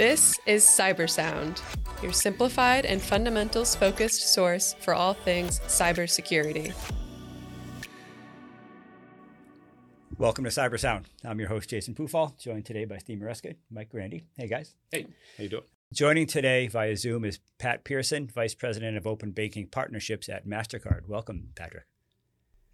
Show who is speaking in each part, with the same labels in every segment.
Speaker 1: This is Cybersound, your simplified and fundamentals focused source for all things cybersecurity.
Speaker 2: Welcome to Cybersound. I'm your host, Jason Pufahl, joined today by Steve Maresca, Mike Grandy. Hey, guys.
Speaker 3: Hey, how you doing?
Speaker 2: Joining today via Zoom is Pat Pearson, Vice President of Open Banking Partnerships at MasterCard. Welcome, Patrick.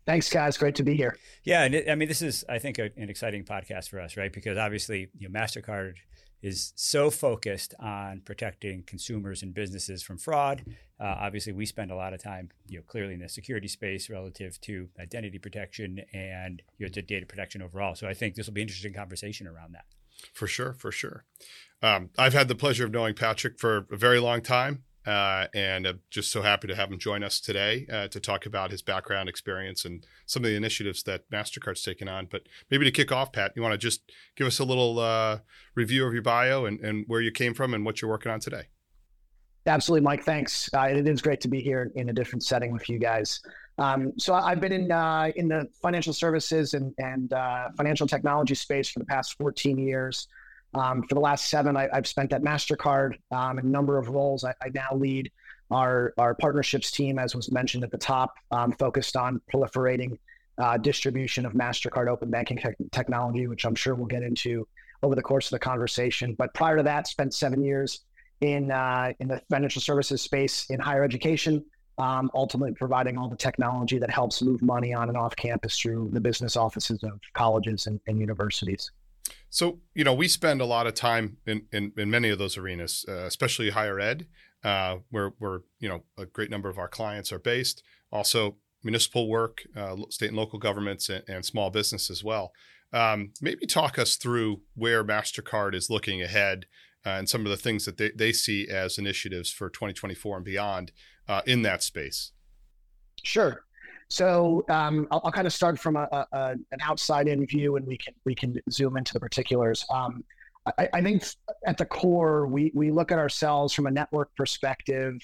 Speaker 4: Thanks, guys. Great to be here.
Speaker 2: Yeah, and it, I mean, this is, I think, a, an exciting podcast for us, right? Because obviously, you know, MasterCard is so focused on protecting consumers and businesses from fraud. Uh, obviously, we spend a lot of time, you know, clearly in the security space relative to identity protection and you know, data protection overall. So I think this will be an interesting conversation around that.
Speaker 3: For sure, for sure. Um, I've had the pleasure of knowing Patrick for a very long time. Uh, and I'm just so happy to have him join us today uh, to talk about his background experience and some of the initiatives that MasterCard's taken on. But maybe to kick off, Pat, you want to just give us a little uh, review of your bio and, and, where you came from and what you're working on today.
Speaker 4: Absolutely, Mike. Thanks. Uh, it is great to be here in a different setting with you guys. Um, so I've been in uh, in the financial services and, and uh, financial technology space for the past 14 years. Um, for the last seven, I, have spent at Mastercard um, in a number of roles. I, I, now lead our our partnerships team, as was mentioned at the top, um, focused on proliferating uh, distribution of Mastercard open banking te- technology, which I'm sure we'll get into over the course of the conversation. But prior to that, spent seven years in uh, in the financial services space in higher education. Um, ultimately providing all the technology that helps move money on and off campus through the business offices of colleges and, and universities.
Speaker 3: So, you know, we spend a lot of time in, in, in many of those arenas, uh, especially higher ed, uh, where, where, you know, a great number of our clients are based. Also, municipal work, uh, state and local governments, and, and small business as well. Um, maybe talk us through where MasterCard is looking ahead uh, and some of the things that they, they see as initiatives for 2024 and beyond uh, in that space.
Speaker 4: Sure. So um, I'll, I'll, kind of start from a, a, an outside in view, and we can we can zoom into the particulars. Um, I, I, think at the core, we we look at ourselves from a network perspective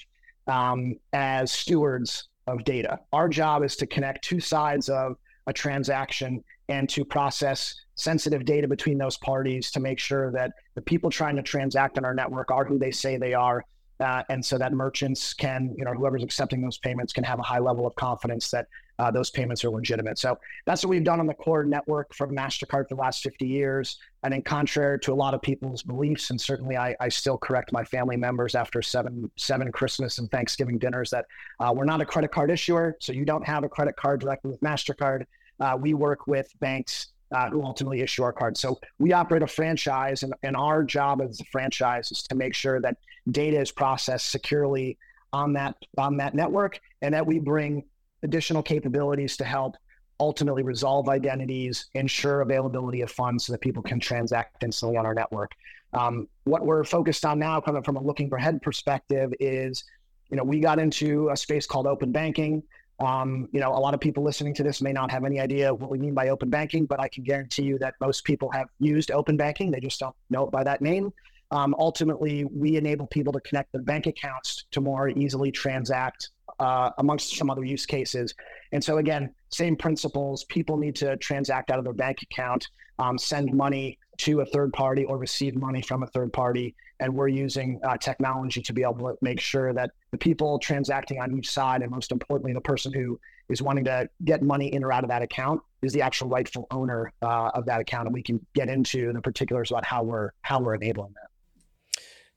Speaker 4: um, as stewards of data. Our job is to connect two sides of a transaction and to process sensitive data between those parties to make sure that the people trying to transact on our network are who they say they are uh, and so that merchants can, you know, whoever's accepting those payments can have a high level of confidence that uh, those payments are legitimate. So that's what we've done on the core network from MasterCard for the last 50 years. And in contrary to a lot of people's beliefs, and certainly I, I still correct my family members after seven, seven Christmas and Thanksgiving dinners that uh, we're not a credit card issuer. So you don't have a credit card directly with MasterCard. Uh, we work with banks uh, who ultimately issue our cards. So we operate a franchise, and, and our job as a franchise is to make sure that data is processed securely on that on that network, and that we bring additional capabilities to help ultimately resolve identities, ensure availability of funds so that people can transact instantly on our network. Um, what we're focused on now, coming from a looking ahead perspective, is you know we got into a space called open banking. Um, you know, a lot of people listening to this may not have any idea what we mean by open banking, but I can guarantee you that most people have used open banking. They just don't know it by that name. Um, ultimately, we enable people to connect their bank accounts to more easily transact uh, amongst some other use cases. And so, again, same principles. People need to transact out of their bank account, um, send money to a third party, or receive money from a third party. And we're using uh, technology to be able to make sure that the people transacting on each side, and most importantly, the person who is wanting to get money in or out of that account, is the actual rightful owner uh, of that account. And we can get into the particulars about how we're how we're enabling that.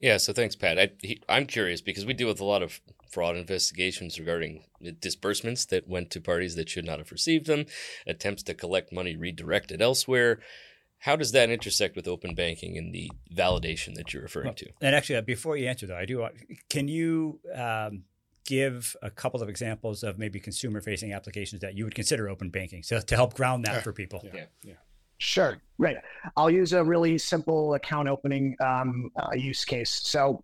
Speaker 5: Yeah, so thanks, Pat. I, am curious because we deal with a lot of fraud investigations regarding disbursements that went to parties that should not have received them, attempts to collect money redirected elsewhere. How does that intersect with open banking and the validation that you're referring well, to?
Speaker 2: And actually, uh, before you answer, though, I do want, can you um, give a couple of examples of maybe consumer facing applications that you would consider open banking so to help ground that yeah. for people?
Speaker 5: Yeah. yeah.
Speaker 4: Sure. Right. I'll use a really simple account opening um, uh, use case. So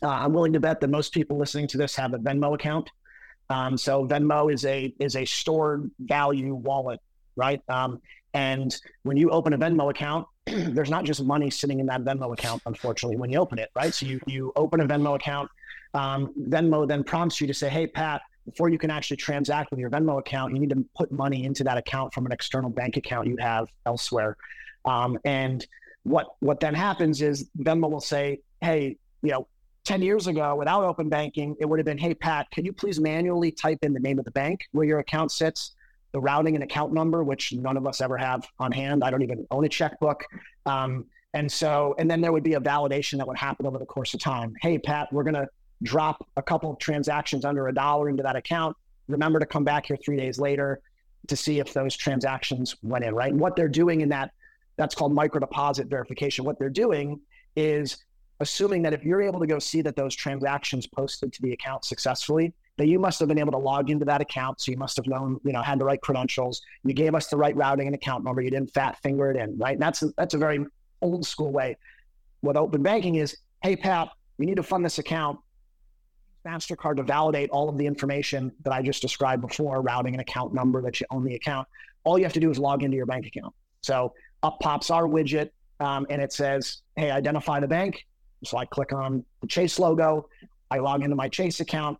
Speaker 4: uh, I'm willing to bet that most people listening to this have a Venmo account. Um, so Venmo is a is a stored value wallet, right? Um, and when you open a Venmo account, there's not just money sitting in that Venmo account, unfortunately, when you open it, right? So you you open a Venmo account. Um, Venmo then prompts you to say, "Hey, Pat, before you can actually transact with your Venmo account, you need to put money into that account from an external bank account you have elsewhere. Um, and what what then happens is Venmo will say, hey, you know, 10 years ago without open banking, it would have been, hey, Pat, can you please manually type in the name of the bank where your account sits, the routing and account number, which none of us ever have on hand. I don't even own a checkbook. Um, and so, and then there would be a validation that would happen over the course of time. Hey, Pat, we're going to drop a couple of transactions under a dollar into that account. Remember to come back here three days later to see if those transactions went in, right? And what they're doing in that, that's called micro deposit verification. What they're doing is assuming that if you're able to go see that those transactions posted to the account successfully, that you must have been able to log into that account. So you must have known, you know, had the right credentials. You gave us the right routing and account number. You didn't fat finger it in, right? And that's a, that's a very old school way. What open banking is, hey Pat, we need to fund this account. MasterCard to validate all of the information that I just described before, routing and account number that you own the account. All you have to do is log into your bank account. So up pops our widget um, and it says, hey, identify the bank. So I click on the Chase logo. I log into my Chase account.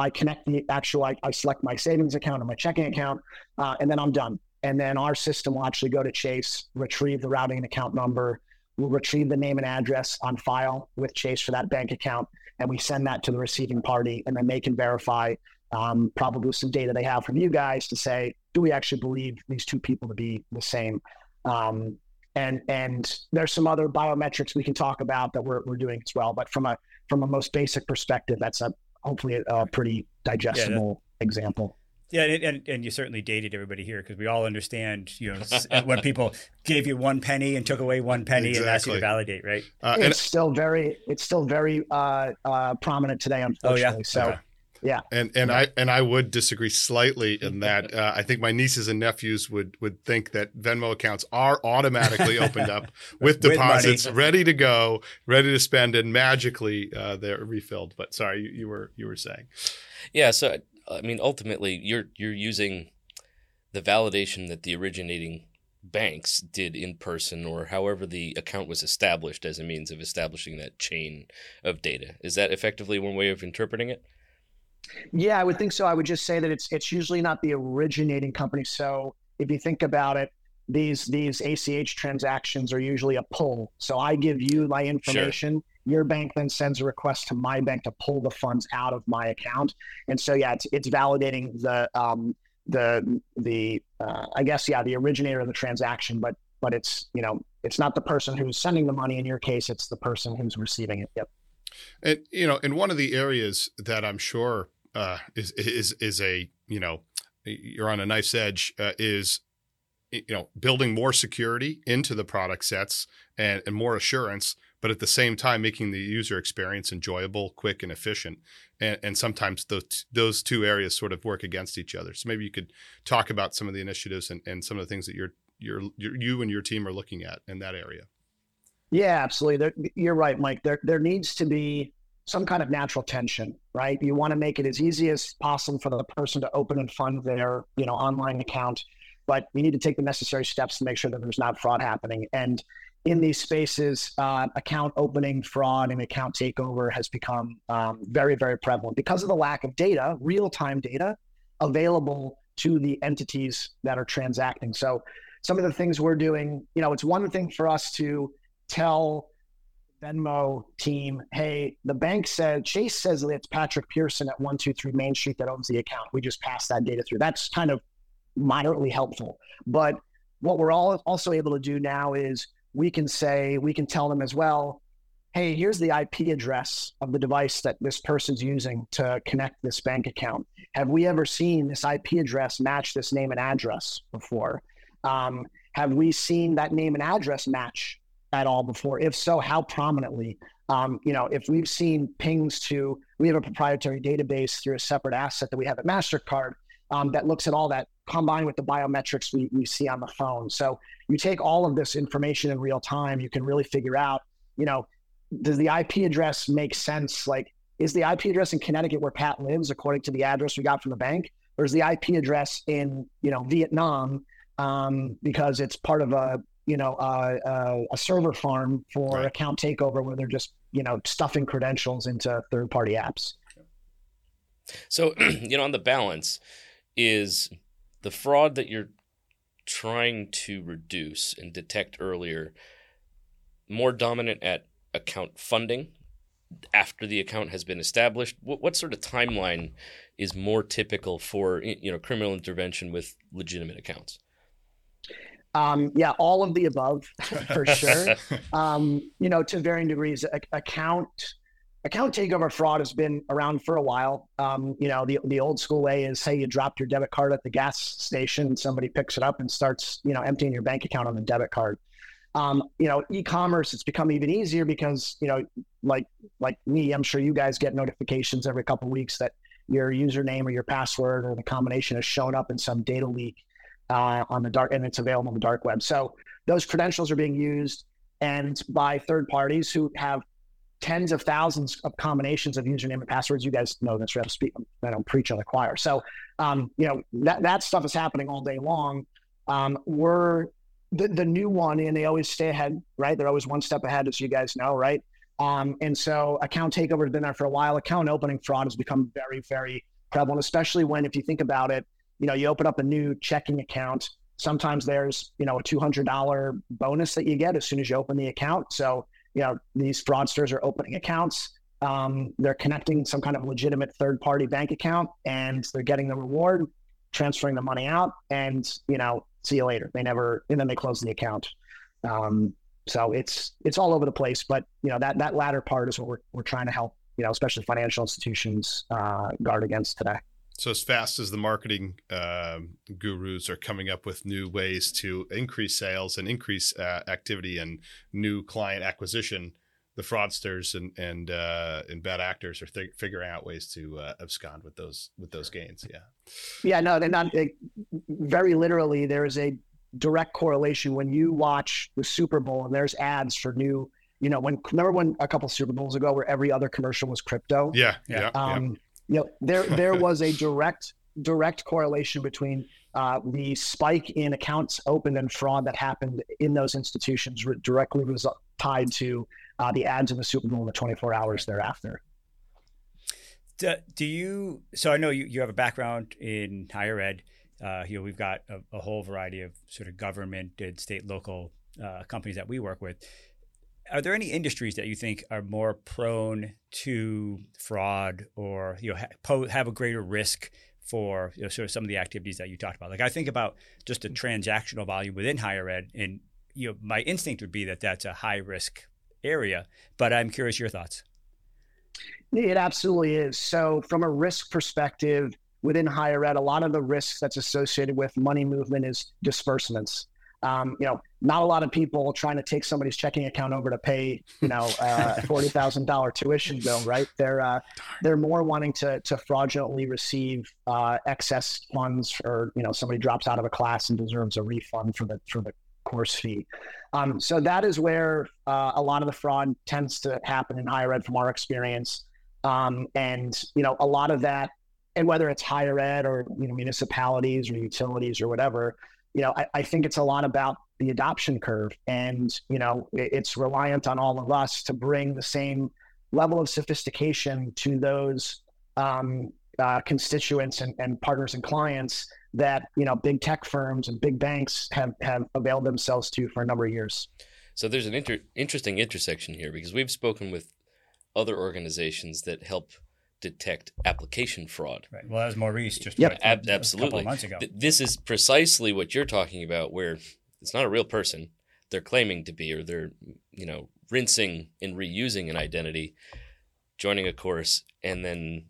Speaker 4: I connect the actual, I, I select my savings account or my checking account, uh, and then I'm done. And then our system will actually go to Chase, retrieve the routing and account number. We'll retrieve the name and address on file with Chase for that bank account, and we send that to the receiving party, and then they can verify um, probably some data they have from you guys to say, do we actually believe these two people to be the same? Um, and and there's some other biometrics we can talk about that we're, we're doing as well. But from a from a most basic perspective, that's a hopefully a, a pretty digestible yeah, example.
Speaker 2: Yeah, and, and you certainly dated everybody here because we all understand, you know, when people gave you one penny and took away one penny exactly. and asked you to validate, right?
Speaker 4: Uh, it's still very, it's still very uh, uh, prominent today, unfortunately. Oh, yeah? So okay. Yeah,
Speaker 3: and and I and I would disagree slightly in that uh, I think my nieces and nephews would would think that Venmo accounts are automatically opened up with deposits with ready to go, ready to spend, and magically uh, they're refilled. But sorry, you, you were you were saying.
Speaker 5: Yeah, so I mean, ultimately, you're you're using the validation that the originating banks did in person or however the account was established as a means of establishing that chain of data. Is that effectively one way of interpreting it?
Speaker 4: Yeah, I would think so. I would just say that it's it's usually not the originating company. So if you think about it, these these ACH transactions are usually a pull. So I give you my information. Sure. Your bank then sends a request to my bank to pull the funds out of my account. And so yeah, it's it's validating the um, the the uh, I guess yeah the originator of the transaction, but but it's you know it's not the person who's sending the money. In your case, it's the person who's receiving it. Yep.
Speaker 3: And you know, in one of the areas that I'm sure uh, is is is a you know you're on a knife's edge uh, is you know building more security into the product sets and, and more assurance but at the same time making the user experience enjoyable quick and efficient. And, and sometimes those those two areas sort of work against each other. So maybe you could talk about some of the initiatives and, and some of the things that you're, you're, you're you and your team are looking at in that area
Speaker 4: yeah, absolutely. There, you're right, Mike. There, there needs to be some kind of natural tension, right? You want to make it as easy as possible for the person to open and fund their, you know, online account, but you need to take the necessary steps to make sure that there's not fraud happening. And in these spaces, uh, account opening fraud and account takeover has become um, very, very prevalent because of the lack of data, real-time data available to the entities that are transacting. So, some of the things we're doing, you know, it's one thing for us to tell Venmo team, hey, the bank said Chase says it's Patrick Pearson at 123 Main Street that owns the account. We just passed that data through. That's kind of moderately helpful. But what we're all also able to do now is we can say, we can tell them as well, hey, here's the IP address of the device that this person's using to connect this bank account. Have we ever seen this IP address match this name and address before? Um, have we seen that name and address match at all before? If so, how prominently? Um, you know, if we've seen pings to, we have a proprietary database through a separate asset that we have at Mastercard um, that looks at all that combined with the biometrics we, we see on the phone. So you take all of this information in real time, you can really figure out, you know, does the IP address make sense? Like, is the IP address in Connecticut where Pat lives, according to the address we got from the bank, or is the IP address in you know Vietnam um, because it's part of a you know, uh, uh, a server farm for right. account takeover where they're just, you know, stuffing credentials into third party apps.
Speaker 5: So, you know, on the balance, is the fraud that you're trying to reduce and detect earlier more dominant at account funding after the account has been established? What, what sort of timeline is more typical for you know criminal intervention with legitimate accounts?
Speaker 4: Um, yeah, all of the above for sure. um, you know, to varying degrees. A- account account takeover fraud has been around for a while. Um, you know, the the old school way is, hey, you dropped your debit card at the gas station, and somebody picks it up and starts, you know, emptying your bank account on the debit card. Um, you know, e-commerce it's become even easier because you know, like like me, I'm sure you guys get notifications every couple of weeks that your username or your password or the combination has shown up in some data leak uh, on the dark, and it's available on the dark web. So those credentials are being used and by third parties who have tens of thousands of combinations of username and passwords. You guys know this, right? I don't preach on the choir. So, um, you know, that, that stuff is happening all day long. Um, we're the, the new one, and they always stay ahead, right? They're always one step ahead, as you guys know, right? Um, and so account takeover has been there for a while. Account opening fraud has become very, very prevalent, especially when, if you think about it, you know, you open up a new checking account. Sometimes there's, you know, a $200 bonus that you get as soon as you open the account. So, you know, these fraudsters are opening accounts. Um, they're connecting some kind of legitimate third party bank account and they're getting the reward, transferring the money out, and, you know, see you later. They never, and then they close the account. Um, so it's it's all over the place. But you know that that latter part is what we're we're trying to help you know especially financial institutions uh, guard against today.
Speaker 3: So as fast as the marketing uh, gurus are coming up with new ways to increase sales and increase uh, activity and new client acquisition, the fraudsters and and uh, and bad actors are th- figuring out ways to uh, abscond with those with those gains. Yeah.
Speaker 4: Yeah. No, they're not. They, very literally, there is a direct correlation when you watch the Super Bowl and there's ads for new. You know, when remember when a couple Super Bowls ago where every other commercial was crypto.
Speaker 3: Yeah. Yeah.
Speaker 4: Um,
Speaker 3: yeah
Speaker 4: you know, there there was a direct direct correlation between uh, the spike in accounts opened and fraud that happened in those institutions directly was tied to uh, the ads in the Super Bowl in the 24 hours thereafter.
Speaker 2: Do, do you? So I know you, you have a background in higher ed. Uh, you know, we've got a, a, whole variety of sort of government and state, local uh, companies that we work with are there any industries that you think are more prone to fraud or you know ha- have a greater risk for you know, sort of some of the activities that you talked about? Like I think about just a transactional volume within higher ed, and you know my instinct would be that that's a high risk area. But I'm curious your thoughts.
Speaker 4: It absolutely is. So from a risk perspective, within higher ed, a lot of the risks that's associated with money movement is disbursements um, you know, not a lot of people trying to take somebody's checking account over to pay, you know, uh, a forty thousand dollar tuition bill, right? They're uh, they're more wanting to to fraudulently receive uh, excess funds, or you know, somebody drops out of a class and deserves a refund for the for the course fee. Um, so that is where uh, a lot of the fraud tends to happen in higher ed, from our experience. Um, and you know, a lot of that, and whether it's higher ed or you know municipalities or utilities or whatever you know, I, I, think it's a lot about the adoption curve. And, you know, it's reliant on all of us to bring the same level of sophistication to those um, uh, constituents and, and partners and clients that, you know, big tech firms and big banks have, have availed themselves to for a number of years.
Speaker 5: So there's an inter- interesting intersection here because we've spoken with other organizations that help detect application fraud.
Speaker 2: Right. Well, as Maurice just
Speaker 5: yep. Ab- absolutely. months ago. This is precisely what you're talking about, where it's not a real person they're claiming to be, or they're you know rinsing and reusing an identity, joining a course, and then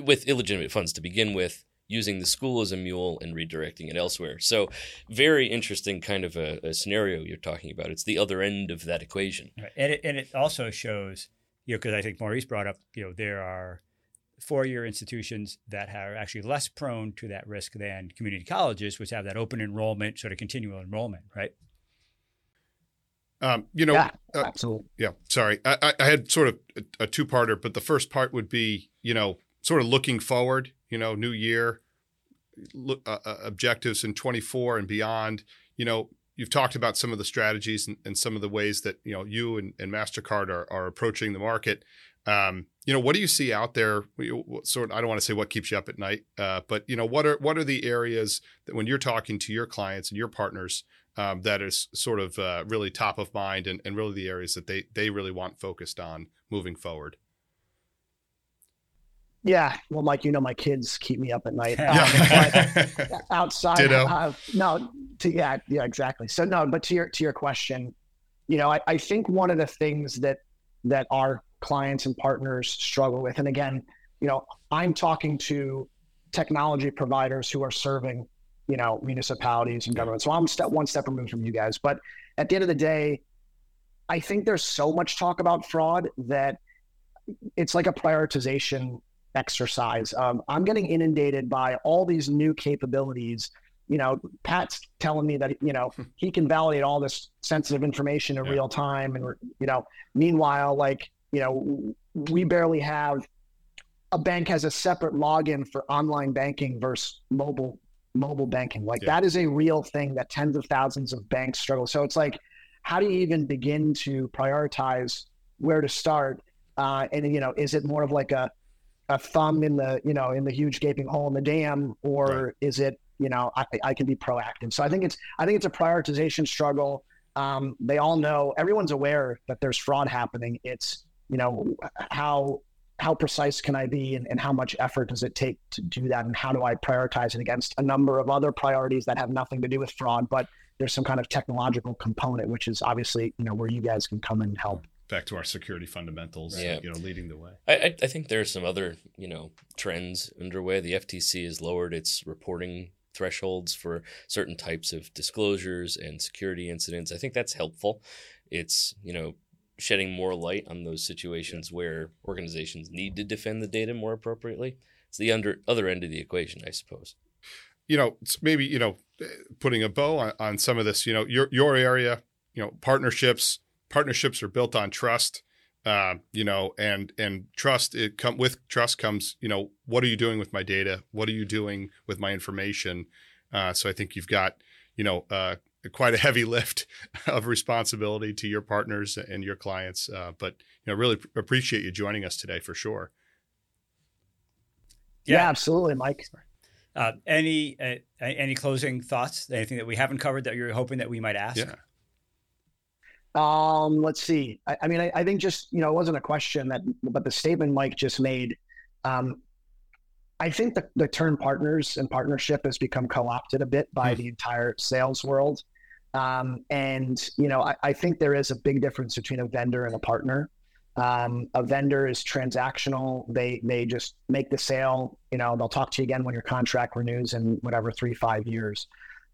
Speaker 5: with illegitimate funds to begin with. Using the school as a mule and redirecting it elsewhere. So, very interesting kind of a, a scenario you're talking about. It's the other end of that equation.
Speaker 2: Right. And, it, and it also shows, you know, because I think Maurice brought up, you know, there are four-year institutions that are actually less prone to that risk than community colleges, which have that open enrollment, sort of continual enrollment, right?
Speaker 3: Um, you know,
Speaker 4: yeah, uh, absolutely.
Speaker 3: Yeah, sorry, I, I had sort of a, a two-parter, but the first part would be, you know, sort of looking forward. You know, new year, look, uh, uh objectives in 24 and beyond. You know, you've talked about some of the strategies and, and some of the ways that you know you and, and Mastercard are, are approaching the market. Um, you know, what do you see out there? Sort I don't want to say what keeps you up at night, uh, but you know, what are what are the areas that when you're talking to your clients and your partners, um, that is sort of uh, really top of mind and, and really the areas that they they really want focused on moving forward.
Speaker 4: Yeah, well, Mike, you know my kids keep me up at night. Um,
Speaker 3: Yeah.
Speaker 4: outside, uh, no, to, yeah, yeah, exactly. So no, but to your to your question, you know, I, I think one of the things that that our clients and partners struggle with, and again, you know, I'm talking to technology providers who are serving, you know, municipalities and government. So I'm step one step removed from you guys. But at the end of the day, I think there's so much talk about fraud that it's like a prioritization exercise. Um, I'm getting inundated by all these new capabilities. You know, Pat's telling me that you know he can validate all this sensitive information in
Speaker 3: Yeah.
Speaker 4: real time, and you know, meanwhile, like you know, we barely have a bank has a separate login for online banking versus mobile mobile banking. Like
Speaker 3: Yeah.
Speaker 4: that is a real thing that tens of thousands of banks struggle. So it's like, how do you even begin to prioritize where to start? Uh, and you know, is it more of like a a thumb in the you know in the huge gaping hole in the dam, or is it you know I, I can be proactive? So I think it's I think it's a prioritization struggle. Um, they all know everyone's aware that there's fraud happening. It's you know how how precise can I be and, and how much effort does it take to do that and how do I prioritize it against a number of other priorities that have nothing to do with fraud, but there's some kind of technological component, which is obviously you know where you guys can come and help.
Speaker 3: Back to our security fundamentals,
Speaker 5: Yeah.
Speaker 3: you know, leading the way.
Speaker 5: I, I, I think there are some other, you know, trends underway. The FTC has lowered its reporting thresholds for certain types of disclosures and security incidents. I think that's helpful. It's, you know, shedding more light on those situations where organizations need to defend the data more appropriately. It's the under other end of the equation, I suppose.
Speaker 3: you know, it's maybe you know, eh, putting a bow on, on some of this. You know, your your area, you know, partnerships. Partnerships are built on trust. Uh, you know, and and trust it come with trust comes. You know, what are you doing with my data? What are you doing with my information? Uh, so I think you've got you know uh, quite a heavy lift of responsibility to your partners and your clients. Uh, but you know, really appreciate you joining us today for sure.
Speaker 4: Yeah,
Speaker 2: Yeah.
Speaker 4: absolutely, Mike.
Speaker 2: Uh, any uh, any closing thoughts? Anything that we haven't covered that you're hoping that we might ask?
Speaker 3: Yeah.
Speaker 4: Um, let's see. I, I mean, I, I think just you know, it wasn't a question that, but the statement Mike just made. Um, I think the, the term partners and partnership has become co-opted a bit by
Speaker 3: Hmm.
Speaker 4: the entire sales world. Um, and you know, I, I think there is a big difference between a vendor and a partner. Um, a vendor is transactional. They they just make the sale. You know, they'll talk to you again when your contract renews in whatever three five years.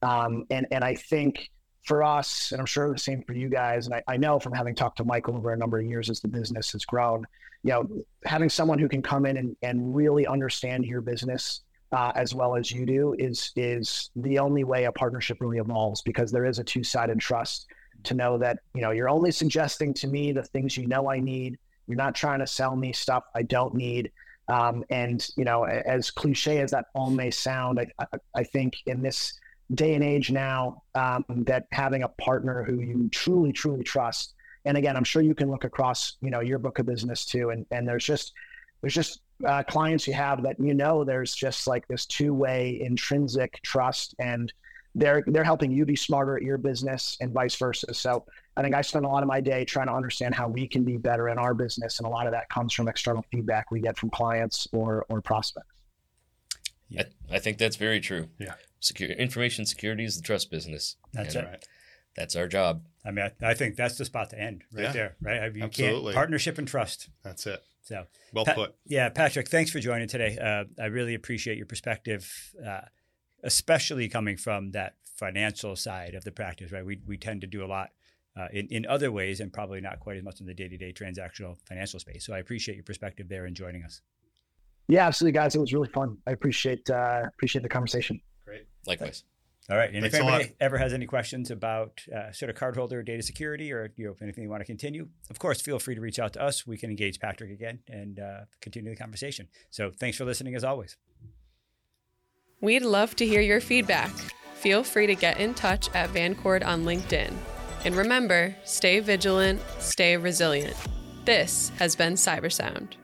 Speaker 4: Um, and and I think for us, and I'm sure the same for you guys, and I, I know from having talked to Michael over a number of years as the business has grown, you know, having someone who can come in and, and really understand your business uh, as well as you do is is the only way a partnership really evolves because there is a two sided trust to know that you know you're only suggesting to me the things you know I need. You're not trying to sell me stuff I don't need. Um, and you know, as cliche as that all may sound, I, I, I think in this day and age now um, that having a partner who you truly truly trust and again i'm sure you can look across you know your book of business too and and there's just there's just uh, clients you have that you know there's just like this two-way intrinsic trust and they're they're helping you be smarter at your business and vice versa so i think i spend a lot of my day trying to understand how we can be better in our business and a lot of that comes from external feedback we get from clients or or prospects
Speaker 5: I, I think that's very true.
Speaker 3: Yeah.
Speaker 5: Secure information security is the trust business.
Speaker 2: That's
Speaker 5: And
Speaker 2: it.
Speaker 3: Right.
Speaker 5: That's our job.
Speaker 2: I mean, I, I think that's the spot to end right
Speaker 3: Yeah.
Speaker 2: there, right? I mean, you
Speaker 3: Absolutely.
Speaker 2: can't partnership and trust.
Speaker 3: That's it.
Speaker 2: So,
Speaker 3: Well
Speaker 2: Pa-
Speaker 3: put.
Speaker 2: yeah, Patrick, thanks for joining today. Uh, I really appreciate your perspective, uh, especially coming from that financial side of the practice, right? We, we tend to do a lot uh, in, in other ways and probably not quite as much in the day to day transactional financial space. So I appreciate your perspective there and joining us.
Speaker 4: yeah absolutely guys it was really fun i appreciate uh appreciate the conversation
Speaker 3: Great.
Speaker 5: Likewise.
Speaker 2: All right. And
Speaker 3: Thanks
Speaker 2: if anybody ever has any questions about uh, sort of cardholder data security or you know anything you want to continue, of course, feel free to reach out to us. We can engage Patrick again and uh, continue the conversation. So thanks for listening as always.
Speaker 1: We'd love to hear your feedback. Feel free to get in touch at Vancord on LinkedIn. And remember, stay vigilant, stay resilient. This has been Cybersound.